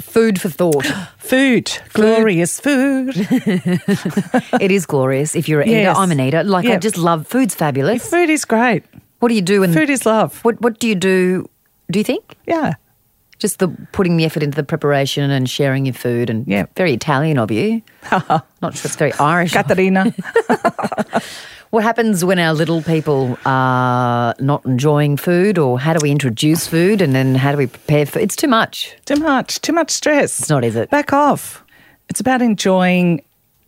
food for thought. Food, glorious food. it is glorious if you're an eater. I'm an eater. Like I Yep. just love food's fabulous. food is great. What do you do? In, Food is love. what What do you do? Do you think Yeah. Just the putting the effort into the preparation and sharing your food and yeah. very Italian of you. Not sure it's very Irish. Katarina. What happens when our little people are not enjoying food, or how do we introduce food, and then how do we prepare for It's too much. too much, too much stress. It's not, is it? Back off. It's about enjoying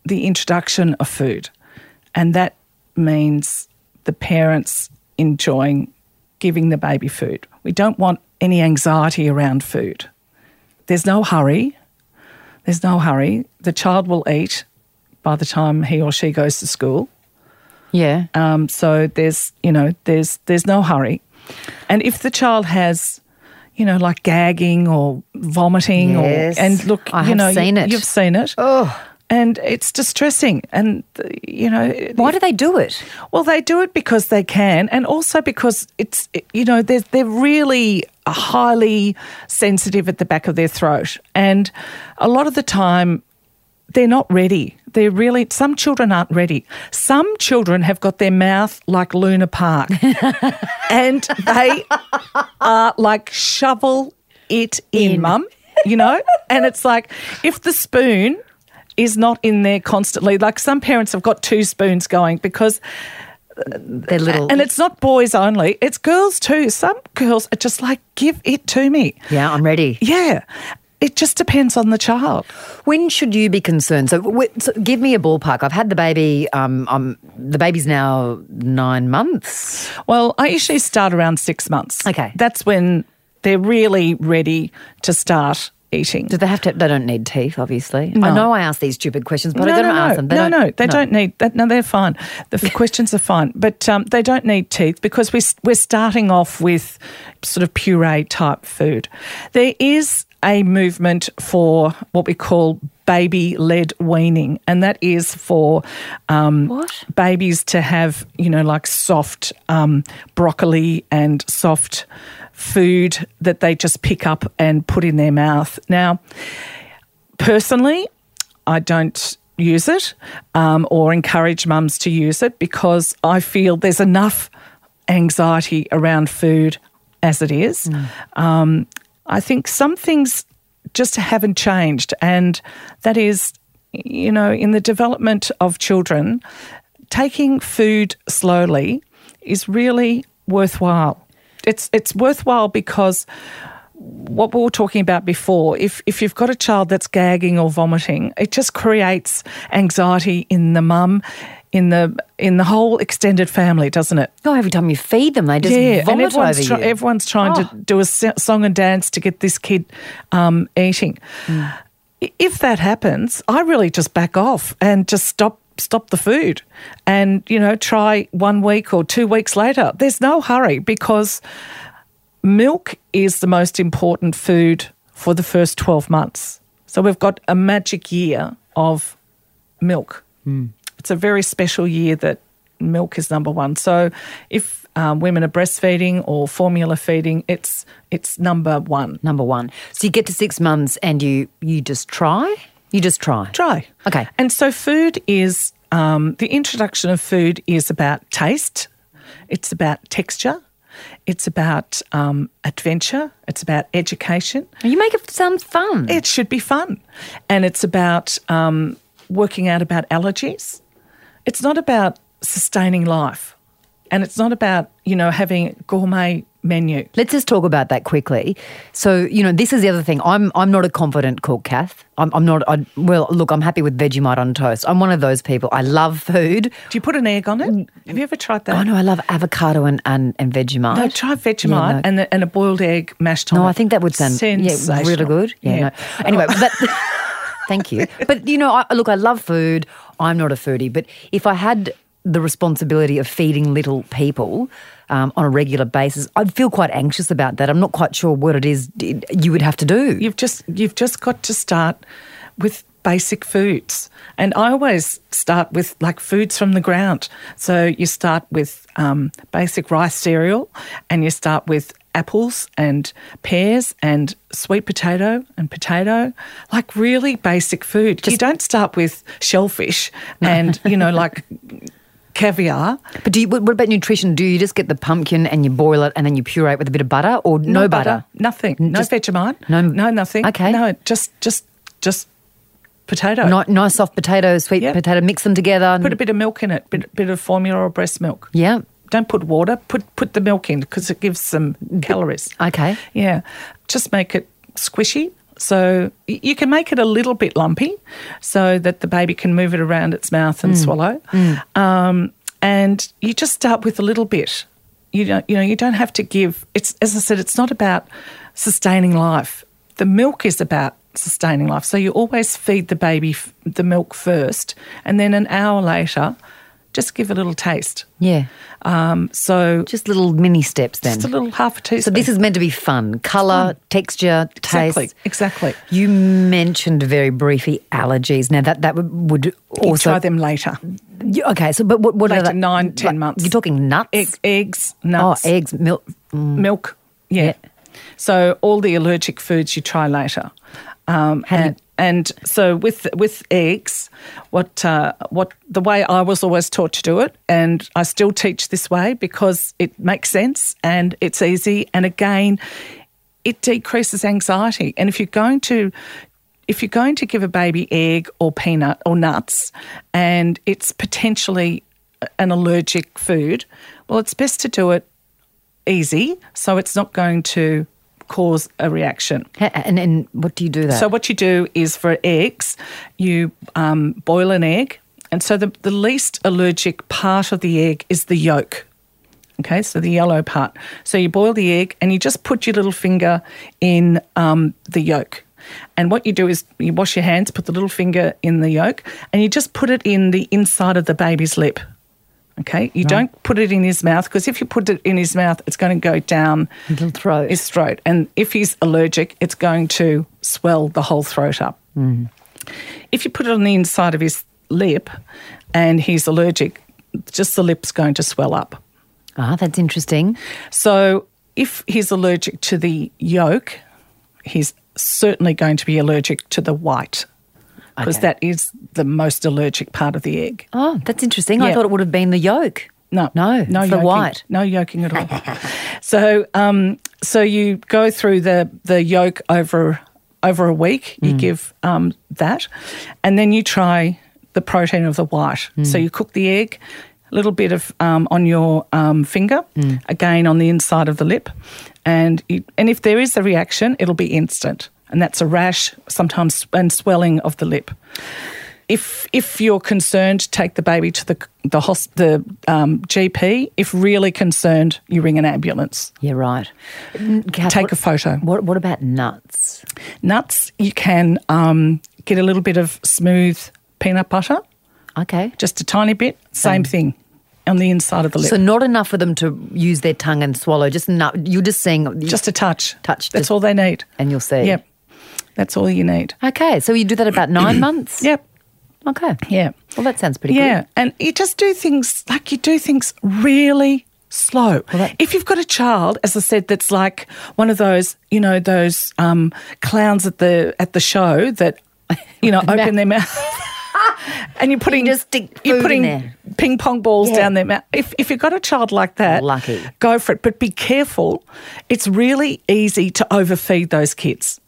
the introduction of food. And that means the parents enjoying giving the baby food. We don't want any anxiety around food. There's no hurry. There's no hurry. The child will eat by the time he or she goes to school. Yeah. Um, so there's, you know, there's there's no hurry. And if the child has, you know, like gagging or vomiting, Yes. or and look, I you know, seen you, it. You've seen it. Oh. And it's distressing. And you know, Why do they do it? well, they do it because they can, and also because it's you know they're they're really highly sensitive at the back of their throat, and a lot of the time they're not ready. They're really some children aren't ready. Some children have got their mouth like Luna Park, and they are like shovel it in, In. mum. You know, and it's like if the spoon is not in there constantly. Like some parents have got two spoons going because They're little. and it's not boys only, it's girls too. Some girls are just like, give it to me. yeah, I'm ready. Yeah. It just depends on the child. When should you be concerned? So, so give me a ballpark. I've had the baby. Um, um, the baby's now nine months. Well, I usually start around six months. Okay. That's when they're really ready to start eating. Do they have to? They don't need teeth, obviously. I know I ask these stupid questions, but I don't no, no. ask them. They no, no, they don't need that. No, they're fine. The questions are fine, but um, they don't need teeth because we're, we're starting off with sort of puree type food. There is a movement for what we call baby led weaning, and that is for um, babies to have, you know, like soft um, broccoli and soft food that they just pick up and put in their mouth. Now, personally, I don't use it um, or encourage mums to use it because I feel there's enough anxiety around food as it is. Um, I think some things just haven't changed, and that is, you know, in the development of children, taking food slowly is really worthwhile. It's it's worthwhile because what we were talking about before, if if you've got a child that's gagging or vomiting, it just creates anxiety in the mum, in the in the whole extended family, doesn't it? Oh, every time you feed them, they just yeah, and vomit everyone's, over try- you. everyone's trying Oh. to do a song and dance to get this kid um, eating. Mm. If that happens, I really just back off and just stop stop the food, and you know try one week or two weeks later. There's no hurry because milk is the most important food for the first 12 months. So we've got a magic year of milk. It's a very special year that milk is number one. So if um, women are breastfeeding or formula feeding, it's it's number one. Number one. So you get to six months and you you just try. You just try. Try. Okay. And so food is um, the introduction of food is about taste. It's about texture. It's about um, adventure. It's about education. You make it sound fun. It should be fun. And it's about um, working out about allergies. It's not about sustaining life. and it's not about you know having gourmet menu. Let's just talk about that quickly. So, you know, this is the other thing. I'm I'm not a confident cook, Cath. I'm, I'm not. I, well, look, I'm happy with Vegemite on toast. I'm one of those people. I love food. Do you put an egg on it? Have you ever tried that? Oh no, I love avocado and and, and Vegemite. No, try Vegemite Yeah, no. and, the, and a boiled egg mashed on No. I think that would sound yeah, really good. Yeah. No. Anyway, but thank you. But you know, I, look, I love food. I'm not a foodie, but if I had the responsibility of feeding little people um, on a regular basis, I'd feel quite anxious about that. I'm not quite sure what it is you would have to do. You've just you've just got to start with basic foods. And I always start with like foods from the ground. So you start with um, basic rice cereal and you start with apples and pears and sweet potato and potato, like really basic food. you don't start with shellfish and, you know, like caviar. But do you, what about nutrition? Do you just get the pumpkin and you boil it and then you puree it with a bit of butter or no, butter? Nothing. No Just- Vegemite. No- no nothing. Okay. No, just just just potato. Ni- nice soft potato, sweet Yeah. potato, mix them together. Put a bit of milk in it, bit, bit of formula or breast milk. yeah. Don't put water. Put put the milk in because it gives some calories. Okay. Yeah, just make it squishy. So you can make it a little bit lumpy, so that the baby can move it around its mouth and swallow. Um, and you just start with a little bit. You don't, you know, you don't have to give. It's as I said, it's not about sustaining life. The milk is about sustaining life. So you always feed the baby f- the milk first, and then an hour later, just give a little taste. Yeah. Um, so Just little mini steps then. just a little half a teaspoon. So this is meant to be fun. Colour, texture, taste. exactly exactly. You mentioned very briefly allergies. Now that that would, would You also try them later. Okay. So, but what what are Later, the, nine, ten like, months. You're talking nuts. Egg, eggs, nuts. oh, eggs, milk. milk. Yeah. Yeah. So all the allergic foods you try later. Um, do you- and, and so with with eggs, what uh, what the way I was always taught to do it, and I still teach this way because it makes sense and it's easy, and again, it decreases anxiety. And if you're going to if you're going to give a baby egg or peanut or nuts, and it's potentially an allergic food, well, it's best to do it easy so it's not going to cause a reaction. And and what do you do that? So what you do is for eggs, you um, boil an egg, and so the, the least allergic part of the egg is the yolk. Okay, so the yellow part. So you boil the egg, and you just put your little finger in um, the yolk. And what you do is you wash your hands, put the little finger in the yolk, and you just put it in the inside of the baby's lip. Okay, you don't put it in his mouth because if you put it in his mouth, it's going to go down throat. his throat. And if he's allergic, it's going to swell the whole throat up. If you put it on the inside of his lip and he's allergic, just the lip's going to swell up. ah, that's interesting. So if he's allergic to the yolk, he's certainly going to be allergic to the white because Okay. that is the most allergic part of the egg. Oh, that's interesting. I thought it would have been the yolk. No, No, no the yolking. white. no yolking at all. so, um, so you go through the the yolk over over a week. Mm. You give um, that, and then you try the protein of the white. Mm. So you cook the egg, a little bit of um, on your um, finger, Mm. again on the inside of the lip, and you, and if there is a reaction, it'll be instant, and that's a rash, sometimes and swelling of the lip if if you're concerned, take the baby to the the the um, GP. If really concerned, you ring an ambulance. Yeah, right. Cath, Take what, a photo. What What about nuts? Nuts, you can um, get a little bit of smooth peanut butter, Okay. just a tiny bit. Same thing on the inside of the lip. So not enough for them to use their tongue and swallow. Just nut. You're just saying just a touch. Touch, That's just- all they need. and you'll see. Yep. That's all you need. Okay, so you do that about nine months. Yep. Okay. Yeah. Well, that sounds pretty good. Yeah, good. and you just do things like you do things really slow. that- if you've got a child, as I said, that's like one of those, you know, those um, clowns at the at the show that, you know, open their mouth. And you're putting just stick you're putting ping pong balls Yeah. down their mouth. If if you've got a child like that, Lucky. go for it. But be careful. It's really easy to overfeed those kids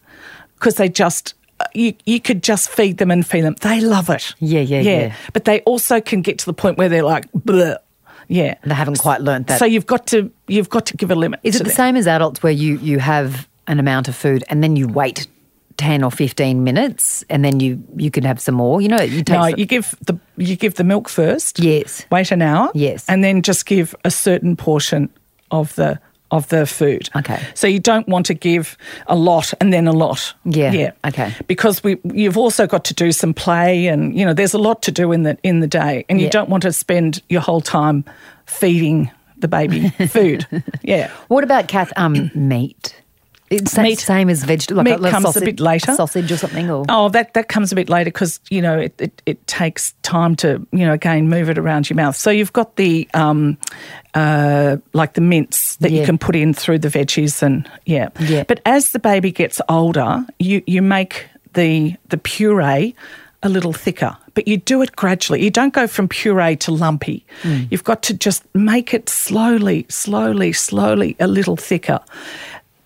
because they just uh, you you could just feed them and feed them. They love it. Yeah, yeah, yeah. But they also can get to the point where they're like, Bleh. Yeah. They haven't quite learnt that. So you've got to you've got to give a limit. Is it the them. same as adults where you, you have an amount of food and then you wait 10 or 15 minutes and then you, you can have some more? You know, you take No, some- you give the you give the milk first. Yes. Wait an hour. Yes. And then just give a certain portion of the of the food. Okay. So you don't want to give a lot and then a lot. Yeah, Yeah. okay. Because we you've also got to do some play and you know there's a lot to do in the in the day and you Yeah. don't want to spend your whole time feeding the baby food. yeah. What about Cath? Um, meat. It's Meat. same as vegetable. Like Meat comes a bit later. Sausage or something, or Oh, that, that comes a bit later because, you know, it, it, it takes time to, you know, again, move it around your mouth. So you've got the, um, uh, like the mints that Yeah. you can put in through the veggies and, yeah. Yeah. But as the baby gets older, you, you make the, the puree a little thicker, but you do it gradually. You don't go from puree to lumpy. You've got to just make it slowly, slowly, slowly a little thicker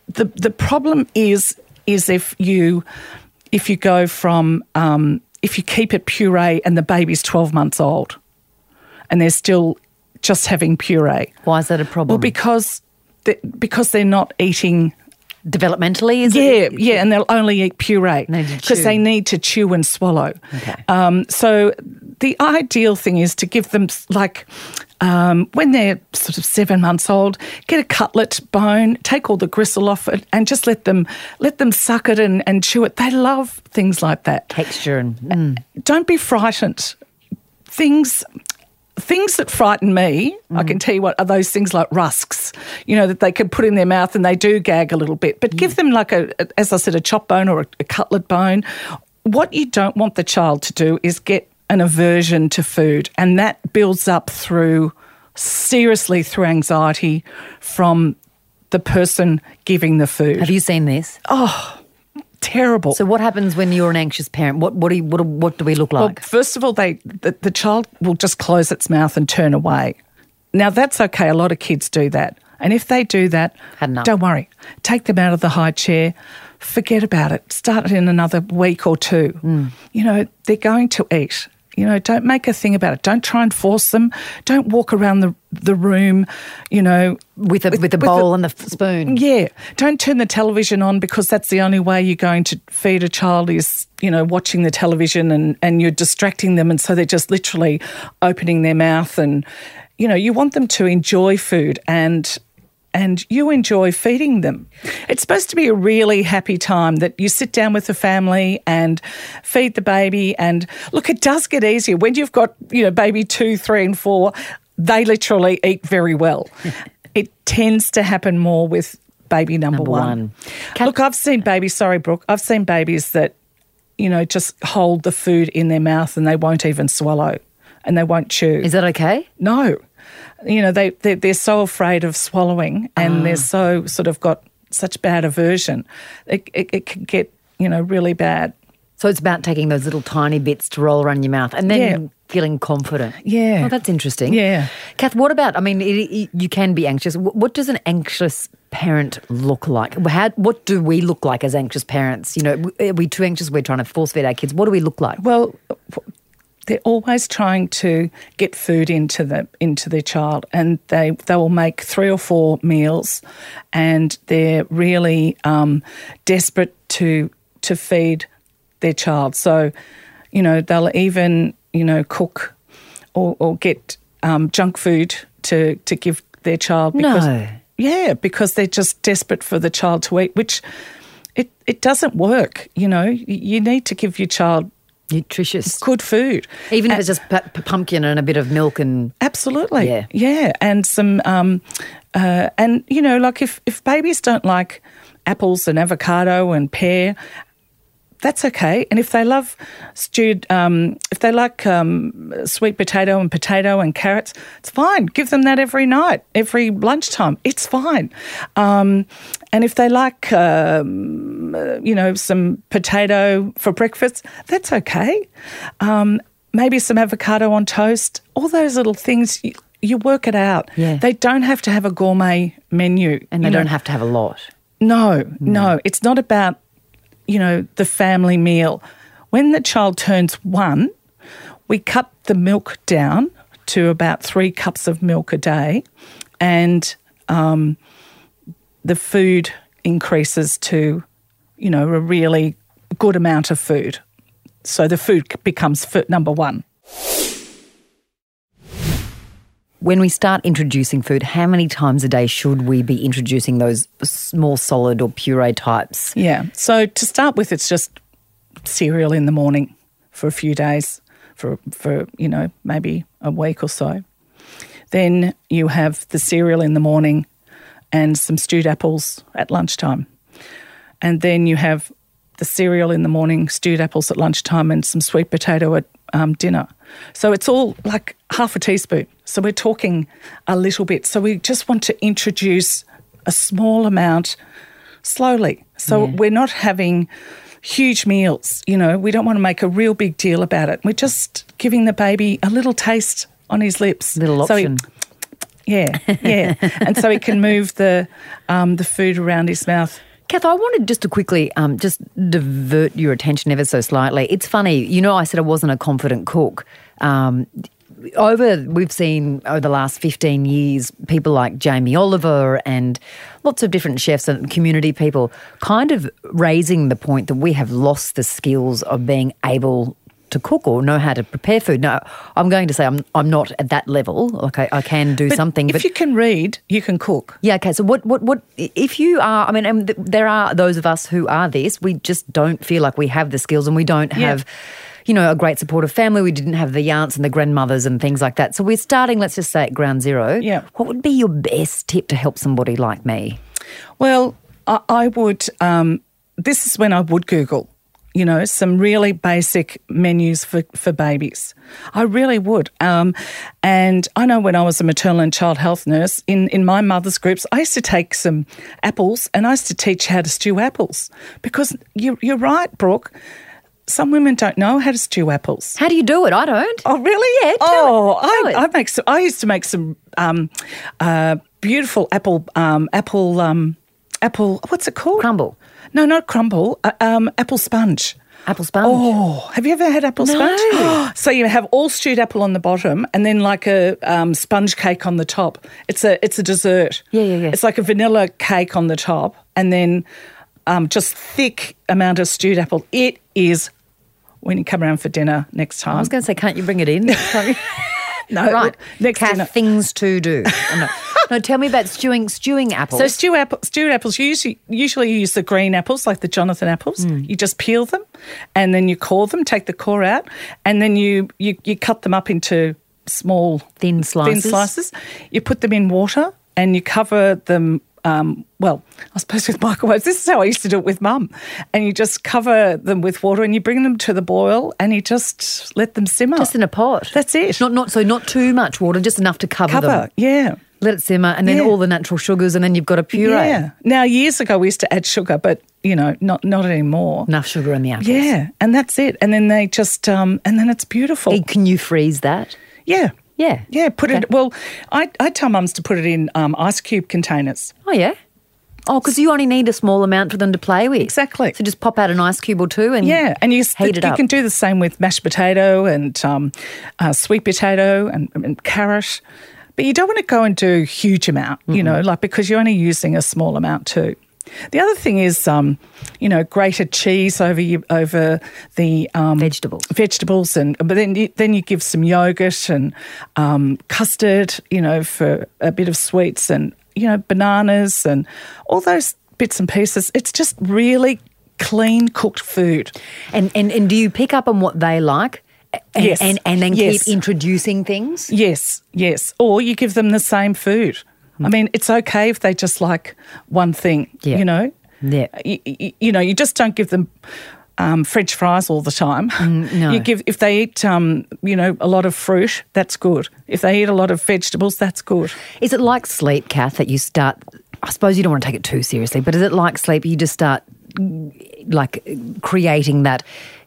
the the problem is is if you if you go from um, if you keep it puree and the baby's twelve months old and they're still just having puree. why is that a problem? Well, because they, because they're not eating. developmentally, is Yeah, it? yeah, yeah, and they'll only eat puree They need to because they need to chew and swallow. Okay. Um, so the ideal thing is to give them like um, when they're sort of seven months old, get a cutlet bone, take all the gristle off it, and just let them let them suck it and, and chew it. They love things like that. Texture and mm. Don't be frightened. Things things that frighten me, I can tell you what, are those things like rusks, you know, that they can put in their mouth and they do gag a little bit. But give them like a, a- as I said, a chop bone or a, a cutlet bone. What you don't want the child to do is get an aversion to food, and that builds up through seriously through anxiety from the person giving the food. have you seen this? Oh, terrible. So what happens when you're an anxious parent? What what do you, what, what do we look Well, like? first of all, they the, the child will just close its mouth and turn away. Now that's okay. A lot of kids do that, and if they do that, don't worry. Take them out of the high chair. Forget about it. Start it in another week or two. Hmm. You know they're going to eat. You know, don't make a thing about it. Don't try and force them. Don't walk around the the room. You know, with a with, a bowl and the spoon. yeah. Don't turn the television on because that's the only way you're going to feed a child is, you know, watching the television and, and you're distracting them. And so they're just literally opening their mouth. And, you know, you want them to enjoy food and and you enjoy feeding them. It's supposed to be a really happy time that you sit down with the family and feed the baby. And look, it does get easier when you've got, you know, baby two, three, and four. They literally eat very well. it tends to happen more with baby number, Number one. one. Look, I've seen babies, sorry, Brooke, I've seen babies that, you know, just hold the food in their mouth and they won't even swallow and they won't chew. Is that okay? No. You know, they, they're, they're so afraid of swallowing and ah. they're so sort of got such bad aversion. It, it, it can get, you know, really bad. So it's about taking those little tiny bits to roll around your mouth and then Yeah. feeling confident. Yeah. Oh, that's interesting. Yeah. Cath, what about, I mean, it, it, you can be anxious. What does an anxious parent look like? How, what do we look like as anxious parents? You know, are we too anxious? We're trying to force feed our kids. What do we look like? Well, they're always trying to get food into the into their child, and they they will make three or four meals, and they're really um, desperate to to feed their child. So, you know, they'll even you know cook or, or get um, junk food to to give their child. Because, No. Yeah, because they're just desperate for the child to eat, which it it doesn't work. You know, you need to give your child Nutritious. good food. Even if A- it's just p- p- pumpkin and a bit of milk and absolutely, Yeah. yeah, and some, um, uh, and you know, like if if babies don't like apples and avocado and pear. That's okay, and if they love stewed, um, if they like um, sweet potato and potato and carrots, it's fine. Give them that every night, every lunchtime. It's fine. Um, and if they like, um, uh, you know, some potato for breakfast, that's okay. Um, maybe some avocado on toast. All those little things, you, you work it out. Yeah. They don't have to have a gourmet menu, and they know. don't have to have a lot. No, no, it's not about, you know, the family meal. When the child turns one, we cut the milk down to about three cups of milk a day, and um, the food increases to, you know, a really good amount of food. So the food becomes number one. When we start introducing food, how many times a day should we be introducing those s- more solid or puree types? Yeah. So to start with, it's just cereal in the morning for a few days, for for you know maybe a week or so. Then you have the cereal in the morning and some stewed apples at lunchtime, and then you have the cereal in the morning, stewed apples at lunchtime, and some sweet potato at um, dinner. So it's all like half a teaspoon. So we're talking a little bit. So we just want to introduce a small amount slowly. So we're not having huge meals, you know, we don't want to make a real big deal about it. We're just giving the baby a little taste on his lips. Little So he- option. yeah, yeah. and so he can move the um, the food around his mouth. Cath, I wanted just to quickly um, just divert your attention ever so slightly. It's funny, you know, I said I wasn't a confident cook. Um, over, we've seen over the last 15 years, people like Jamie Oliver and lots of different chefs and community people kind of raising the point that we have lost the skills of being able to cook or know how to prepare food. No, I'm going to say I'm, I'm not at that level. Like I, I can do But something, If but you can read, you can cook. yeah, okay. So what, what, what, if you are, I mean, and th- there are those of us who are this, we just don't feel like we have the skills and we don't Yeah. have, you know, a great supportive family. We didn't have the aunts and the grandmothers and things like that. So we're starting, let's just say at ground zero. Yeah. What would be your best tip to help somebody like me? Well, I, I would. Um, this is when I would Google. You know, some really basic menus for, for babies. I really would. Um, and I know when I was a maternal and child health nurse, in, in my mother's groups, I used to take some apples and I used to teach how to stew apples. Because you, you're right, Brooke, some women don't know how to stew apples. How do you do it? I don't. Oh, really? Yeah, oh, I. I make some. I used to make some um, uh, beautiful apple, um, apple, um, apple. What's it called? Crumble. No, not crumble. Uh, um, apple sponge. Apple sponge. Oh, have you ever had apple No. sponge? so you have all stewed apple on the bottom, and then like a um, sponge cake on the top. It's a it's a dessert. Yeah, yeah, yeah. It's like a vanilla cake on the top, and then um, just thick amount of stewed apple. It is when you come around for dinner next time. I was going to say, can't you bring it in? No, right. Next Cath, dinner. things to do. Oh, no. no, tell me about stewing stewing apples. So stew apple, stewed apples. You usually usually you use the green apples, like the Jonathan apples. Mm. You just peel them, and then you core them, take the core out, and then you you, you cut them up into small Thin slices. Thin slices. You put them in water, and you cover them. Um, well, I suppose with microwaves. This is how I used to do it with mum. And you just cover them with water, and you bring them to the boil, and you just let them simmer. just in a pot. That's it. Not not so not too much water, just enough to cover, cover. them. Yeah. Let it simmer, and then Yeah. all the natural sugars, and then you've got a puree. Yeah. Now, years ago, we used to add sugar, but you know, not not anymore. Enough sugar in the apples. Yeah, and that's it. And then they just, um, and then it's beautiful. Can you freeze that? Yeah. Yeah. Yeah, put Okay. it, well, I, I tell mums to put it in um, ice cube containers. Oh yeah. Oh, because you only need a small amount for them to play with. Exactly. So just pop out an ice cube or two and Yeah, and you, heat it you up. can do the same with mashed potato and um, uh, sweet potato and, and carrot. But you don't want to go and do huge amount, you know, like because you're only using a small amount too. The other thing is, um, you know, grated cheese over you, over the um, Vegetables. vegetables, and but then you, then you give some yogurt and um, custard, you know, for a bit of sweets, and you know, bananas and all those bits and pieces. It's just really clean cooked food. And, and and do you pick up on what they like? And, Yes. And, and then Yes. keep introducing things? Yes, yes. Or you give them the same food. I mean, it's okay if they just like one thing, Yeah. you know? Yeah. You, you, you know, you just don't give them um, French fries all the time. Mm, no. You give if they eat, um, you know, a lot of fruit, that's good. If they eat a lot of vegetables, that's good. Is it like sleep, Cath, that you start? I suppose you don't want to take it too seriously, but is it like sleep? You just start like creating that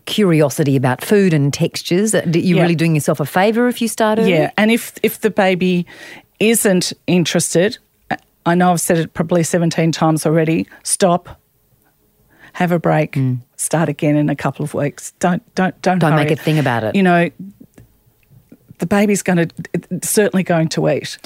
curiosity about food and textures. Are you Yeah. really doing yourself a favour if you start early? Yeah, and if if the baby isn't interested, I know I've said it probably seventeen times already. Stop. Have a break. Mm. Start again in a couple of weeks. Don't don't don't Don't hurry make a thing about it. You know, the baby's going to certainly going to eat.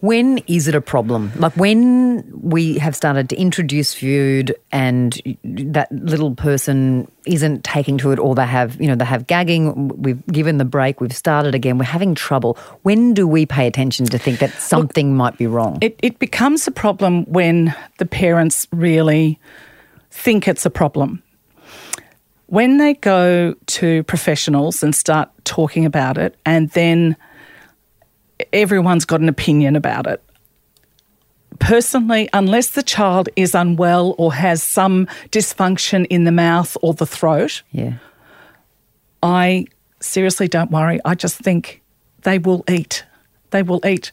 When is it a problem? Like when we have started to introduce food and that little person isn't taking to it or they have, you know, they have gagging, we've given the break, we've started again, we're having trouble. When do we pay attention to think that something might be wrong? It, it becomes a problem when the parents really think it's a problem. When they go to professionals and start talking about it and then everyone's got an opinion about it. Personally, unless the child is unwell or has some dysfunction in the mouth or the throat, yeah. I seriously don't worry. I just think they will eat. They will eat.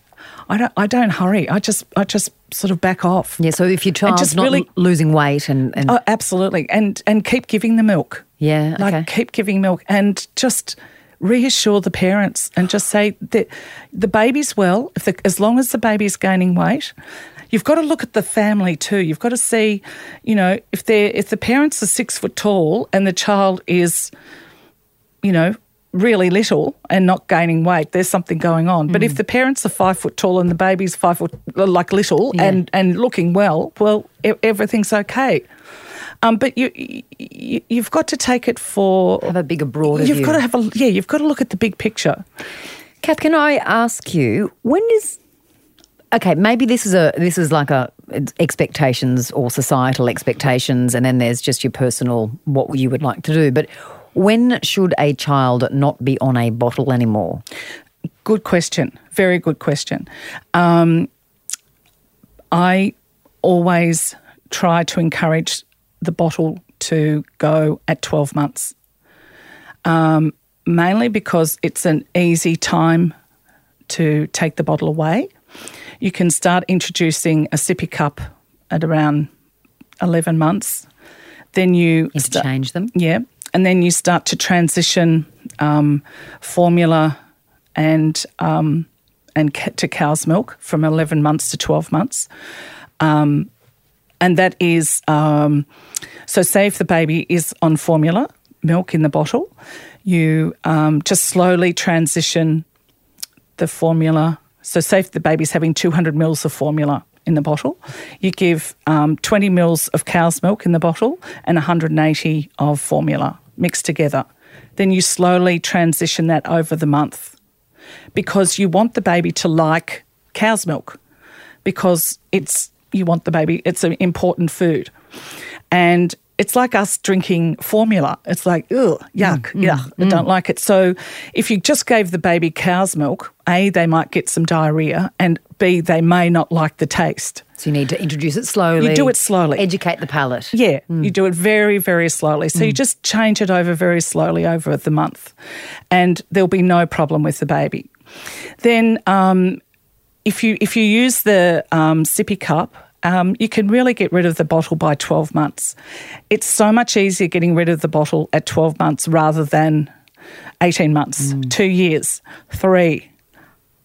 I don't. I don't hurry. I just. I just sort of back off. Yeah. So if your child's just not really- losing weight and, and Oh, absolutely. And and keep giving the milk. Yeah, Like okay. keep giving milk and just reassure the parents and just say that the baby's well. If the, as long as the baby's gaining weight, you've got to look at the family too. You've got to see, you know, if they if the parents are six foot tall and the child is, you know. Really little and not gaining weight. There's something going on. But Mm. if the parents are five foot tall and the baby's five foot like little Yeah. and and looking well, well, e- everything's okay. Um, but you, you you've got to take it for have a bigger, broader You've view. got to have a yeah. You've got to look at the big picture. Cath, can I ask you when does okay? Maybe this is a this is like a expectations or societal expectations, and then there's just your personal what you would like to do. But when should a child not be on a bottle anymore? Good question. Very good question. Um, I always try to encourage the bottle to go at 12 months, um, mainly because it's an easy time to take the bottle away. You can start introducing a sippy cup at around 11 months. Then you sta- Interchange them. yeah. And then you start to transition um, formula and um, and ca- to cow's milk from 11 months to 12 months. Um, and that is um, so, say if the baby is on formula, milk in the bottle, you um, just slowly transition the formula. So, say if the baby's having 200 mils of formula in the bottle, you give um, 20 mils of cow's milk in the bottle and 180 of formula mixed together. Then you slowly transition that over the month because you want the baby to like cow's milk because it's you want the baby it's an important food and it's like us drinking formula it's like ugh yuck mm, mm, yuck i don't mm. like it so if you just gave the baby cow's milk a they might get some diarrhea and b they may not like the taste So you need to introduce it slowly. You do it slowly. Educate the palate. yeah, you do it very, very slowly. So you just change it over very slowly over the month, and there'll be no problem with the baby. Then, um, if you if you use the um, sippy cup, um, you can really get rid of the bottle by twelve months. It's so much easier getting rid of the bottle at twelve months rather than eighteen months, two years, three,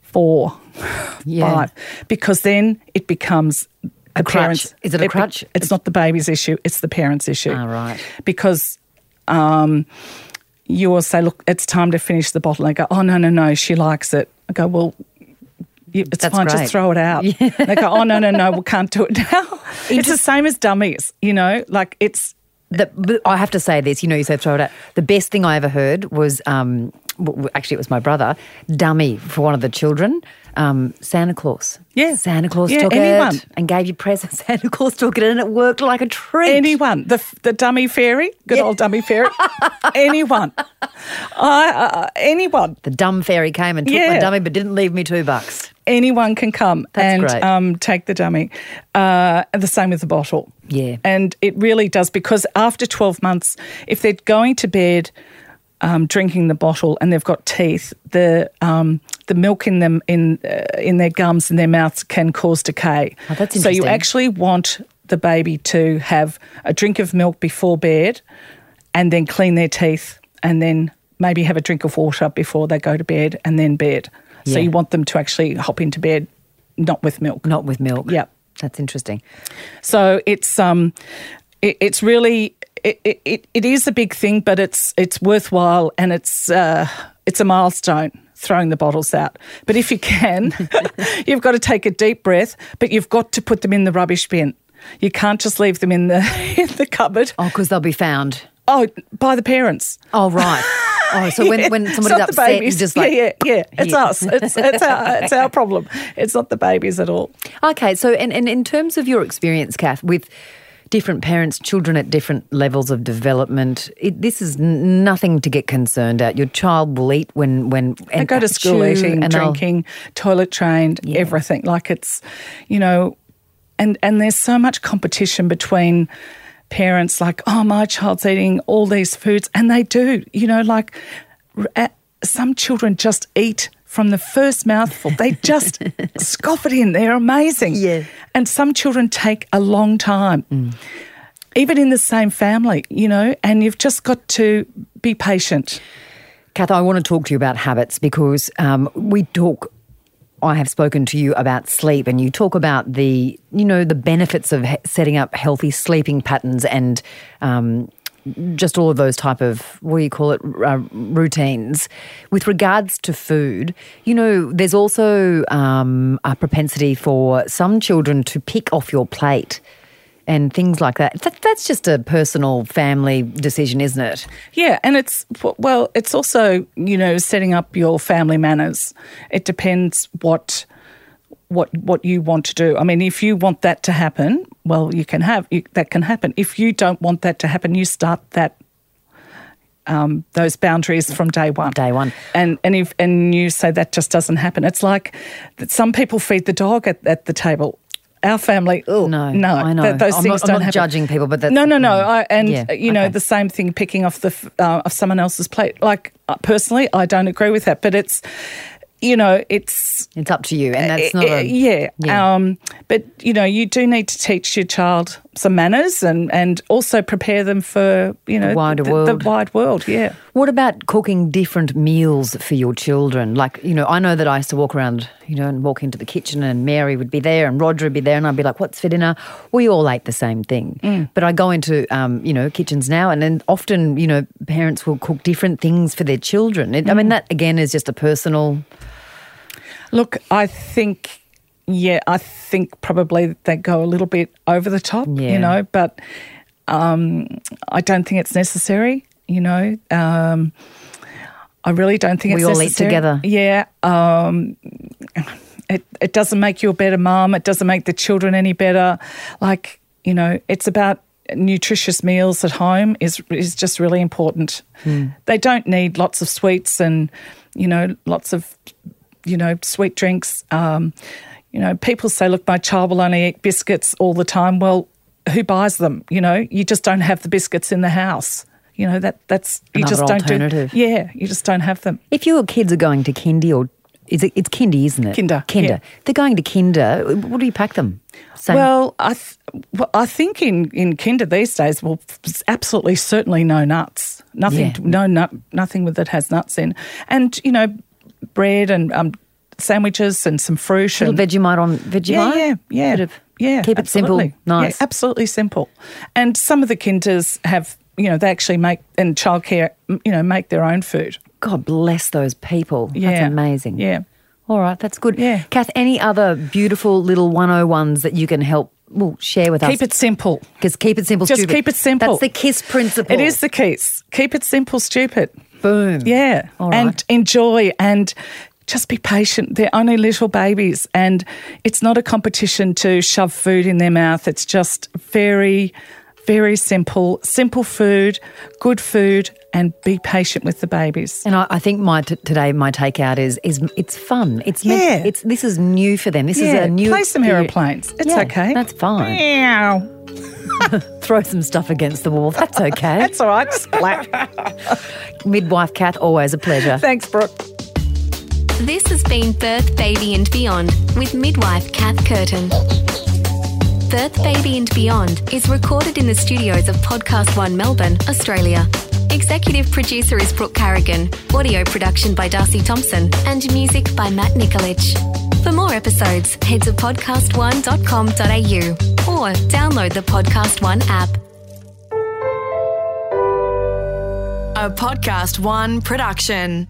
four, Yeah. five, because then it becomes the crutch. parents. Is it a be- crutch? It's not the baby's issue; it's the parents' issue. Ah, right. Because um, you will say, "Look, it's time to finish the bottle." And they go, "Oh no, no, no, she likes it." I go, "Well." It's That's fine, great. just throw it out. They go, oh, no, no, no, we can't do it now. it's the same as dummies, you know, like it's, The, I have to say this. You know, you said throw it out. The best thing I ever heard was um, actually it was my brother, dummy for one of the children. Um, Santa Claus. Yeah. Santa Claus Yeah, took anyone. it and gave you presents. Santa Claus took it and it worked like a treat. anyone, the, the dummy fairy, good old dummy fairy, anyone, I, uh, anyone. the dumb fairy came and took my dummy, but didn't leave me two bucks. Anyone can come That's and um, take the dummy. Uh, the same with the bottle. Yeah. And it really does because after 12 months, if they're going to bed um, drinking the bottle and they've got teeth, the um, the milk in them in uh, in their gums and their mouths can cause decay. Oh, that's interesting. so you actually want the baby to have a drink of milk before bed and then clean their teeth and then maybe have a drink of water before they go to bed and then bed. So Yeah. you want them to actually hop into bed not with milk. Not with milk. Yep. That's interesting. So it's um, it, it's really it, it, it is a big thing, but it's it's worthwhile and it's uh, it's a milestone. throwing the bottles out. But if you can, you've got to take a deep breath, but you've got to put them in the rubbish bin. You can't just leave them in the in the cupboard. Oh, because they'll be found. Oh, by the parents. Oh, right. Oh, so when, when somebody's upset, you just like. yeah, yeah, yeah. It's Here. us. It's, it's, our, it's our problem. It's not the babies at all. Okay, so and, and in terms of your experience, Cath, with different parents, children at different levels of development, it, this is n- nothing to get concerned at. Your child will eat when when They and go to school eating, drinking, toilet trained, Yeah. everything. Like it's, you know, and and there's so much competition between parents. Like, oh, my child's eating all these foods, and they do. You know, like some children just eat from the first mouthful. They just scoff it in. They're amazing. Yeah. And some children take a long time. Even in the same family, you know, and you've just got to be patient. Cath, I want to talk to you about habits because um, we talk. I have spoken to you about sleep, and you talk about the, you know, the benefits of setting up healthy sleeping patterns and um, just all of those type of what do you call it uh, routines. With regards to food, you know, there's also um, a propensity for some children to pick off your plate. And things like that. that. That's just a personal family decision, isn't it? Yeah, and it's well, it's also you know setting up your family manners. It depends what what what you want to do. I mean, if you want that to happen, well, you can have you, that can happen. If you don't want that to happen, you start that um, those boundaries from day one. Day one. and and if and you say that just doesn't happen. It's like that some people feed the dog at, at the table. Our family, oh No, no, I know. that- those I'm things not- I'm don't happen. judging people, but that's- no, no, no. I, and Yeah, uh, you know okay. the same thing, picking off the uh, of someone else's plate. Like uh, personally, I don't agree with that, but it's you know it's It's up to you, and that's not uh, a yeah. yeah. Um, but you know, you do need to teach your child some manners and and also prepare them for you know the wider the, world. The wide world, yeah. What about cooking different meals for your children? Like, you know, I know that I used to walk around, you know, and walk into the kitchen and Mary would be there and Roger would be there and I'd be like, what's for dinner? We all ate the same thing. Mm. But I go into, um, you know, kitchens now and then often, you know, parents will cook different things for their children. It, I Mm. mean, that again is just a personal. Look, I think, yeah, I think probably they go a little bit over the top, Yeah. you know, but um, I don't think it's necessary, you know. Um, I really don't think We it's all eat together. Yeah. Um, it, it doesn't make you a better mum. It doesn't make the children any better. Like, you know, it's about nutritious meals at home is is just really important. Hmm. They don't need lots of sweets and, you know, lots of you know, sweet drinks. Um, you know, people say, look, my child will only eat biscuits all the time. Well, who buys them? You know, you just don't have the biscuits in the house. You know, that that's you Another just don't alternative. do Yeah, you just don't have them. If your kids are going to kindy or is it, it's kindy, isn't it? Kinder, Kinder. yeah. They're going to kinder. What do you pack them? Same- Well, I th- well, I think in in kinder these days, well, absolutely certainly no nuts. Nothing, Yeah. no nut, nothing with that has nuts in, and you know, bread and um, sandwiches and some fruit little and Vegemite on Vegemite? Yeah, yeah, yeah. Of- yeah, Keep it simple, nice. Yeah, absolutely simple. And some of the kinders have, you know, they actually make in childcare, you know, make their own food. God bless those people. Yeah. That's amazing. Yeah. All right, that's good. Yeah. Cath, any other beautiful little 101s that you can help, well, share with us? Keep it simple. Because keep it simple, Just stupid. keep it simple. That's the KISS principle. It is the KISS. Keep it simple, stupid. Boom. Yeah. All and enjoy and just be patient. They're only little babies and it's not a competition to shove food in their mouth. It's just very, very simple. Simple food, good food, and be patient with the babies. And I, I think my t- today my takeout is is it's fun. It's meant, Yeah. it's this is new for them. This is a new play some aeroplanes. It's Yeah, okay. That's fine. Meow. Throw some stuff against the wall. That's okay. That's all right. Splat. Midwife Cath, always a pleasure. Thanks, Brooke. This has been Birth, Baby and Beyond with midwife Cath Curtin. Birth, Baby and Beyond is recorded in the studios of Podcast One Melbourne, Australia. Executive producer is Brooke Carrigan, audio production by Darcy Thompson, and music by Matt Nikolic. For more episodes, head to podcastone.com.au or download the Podcast One app. A Podcast One production.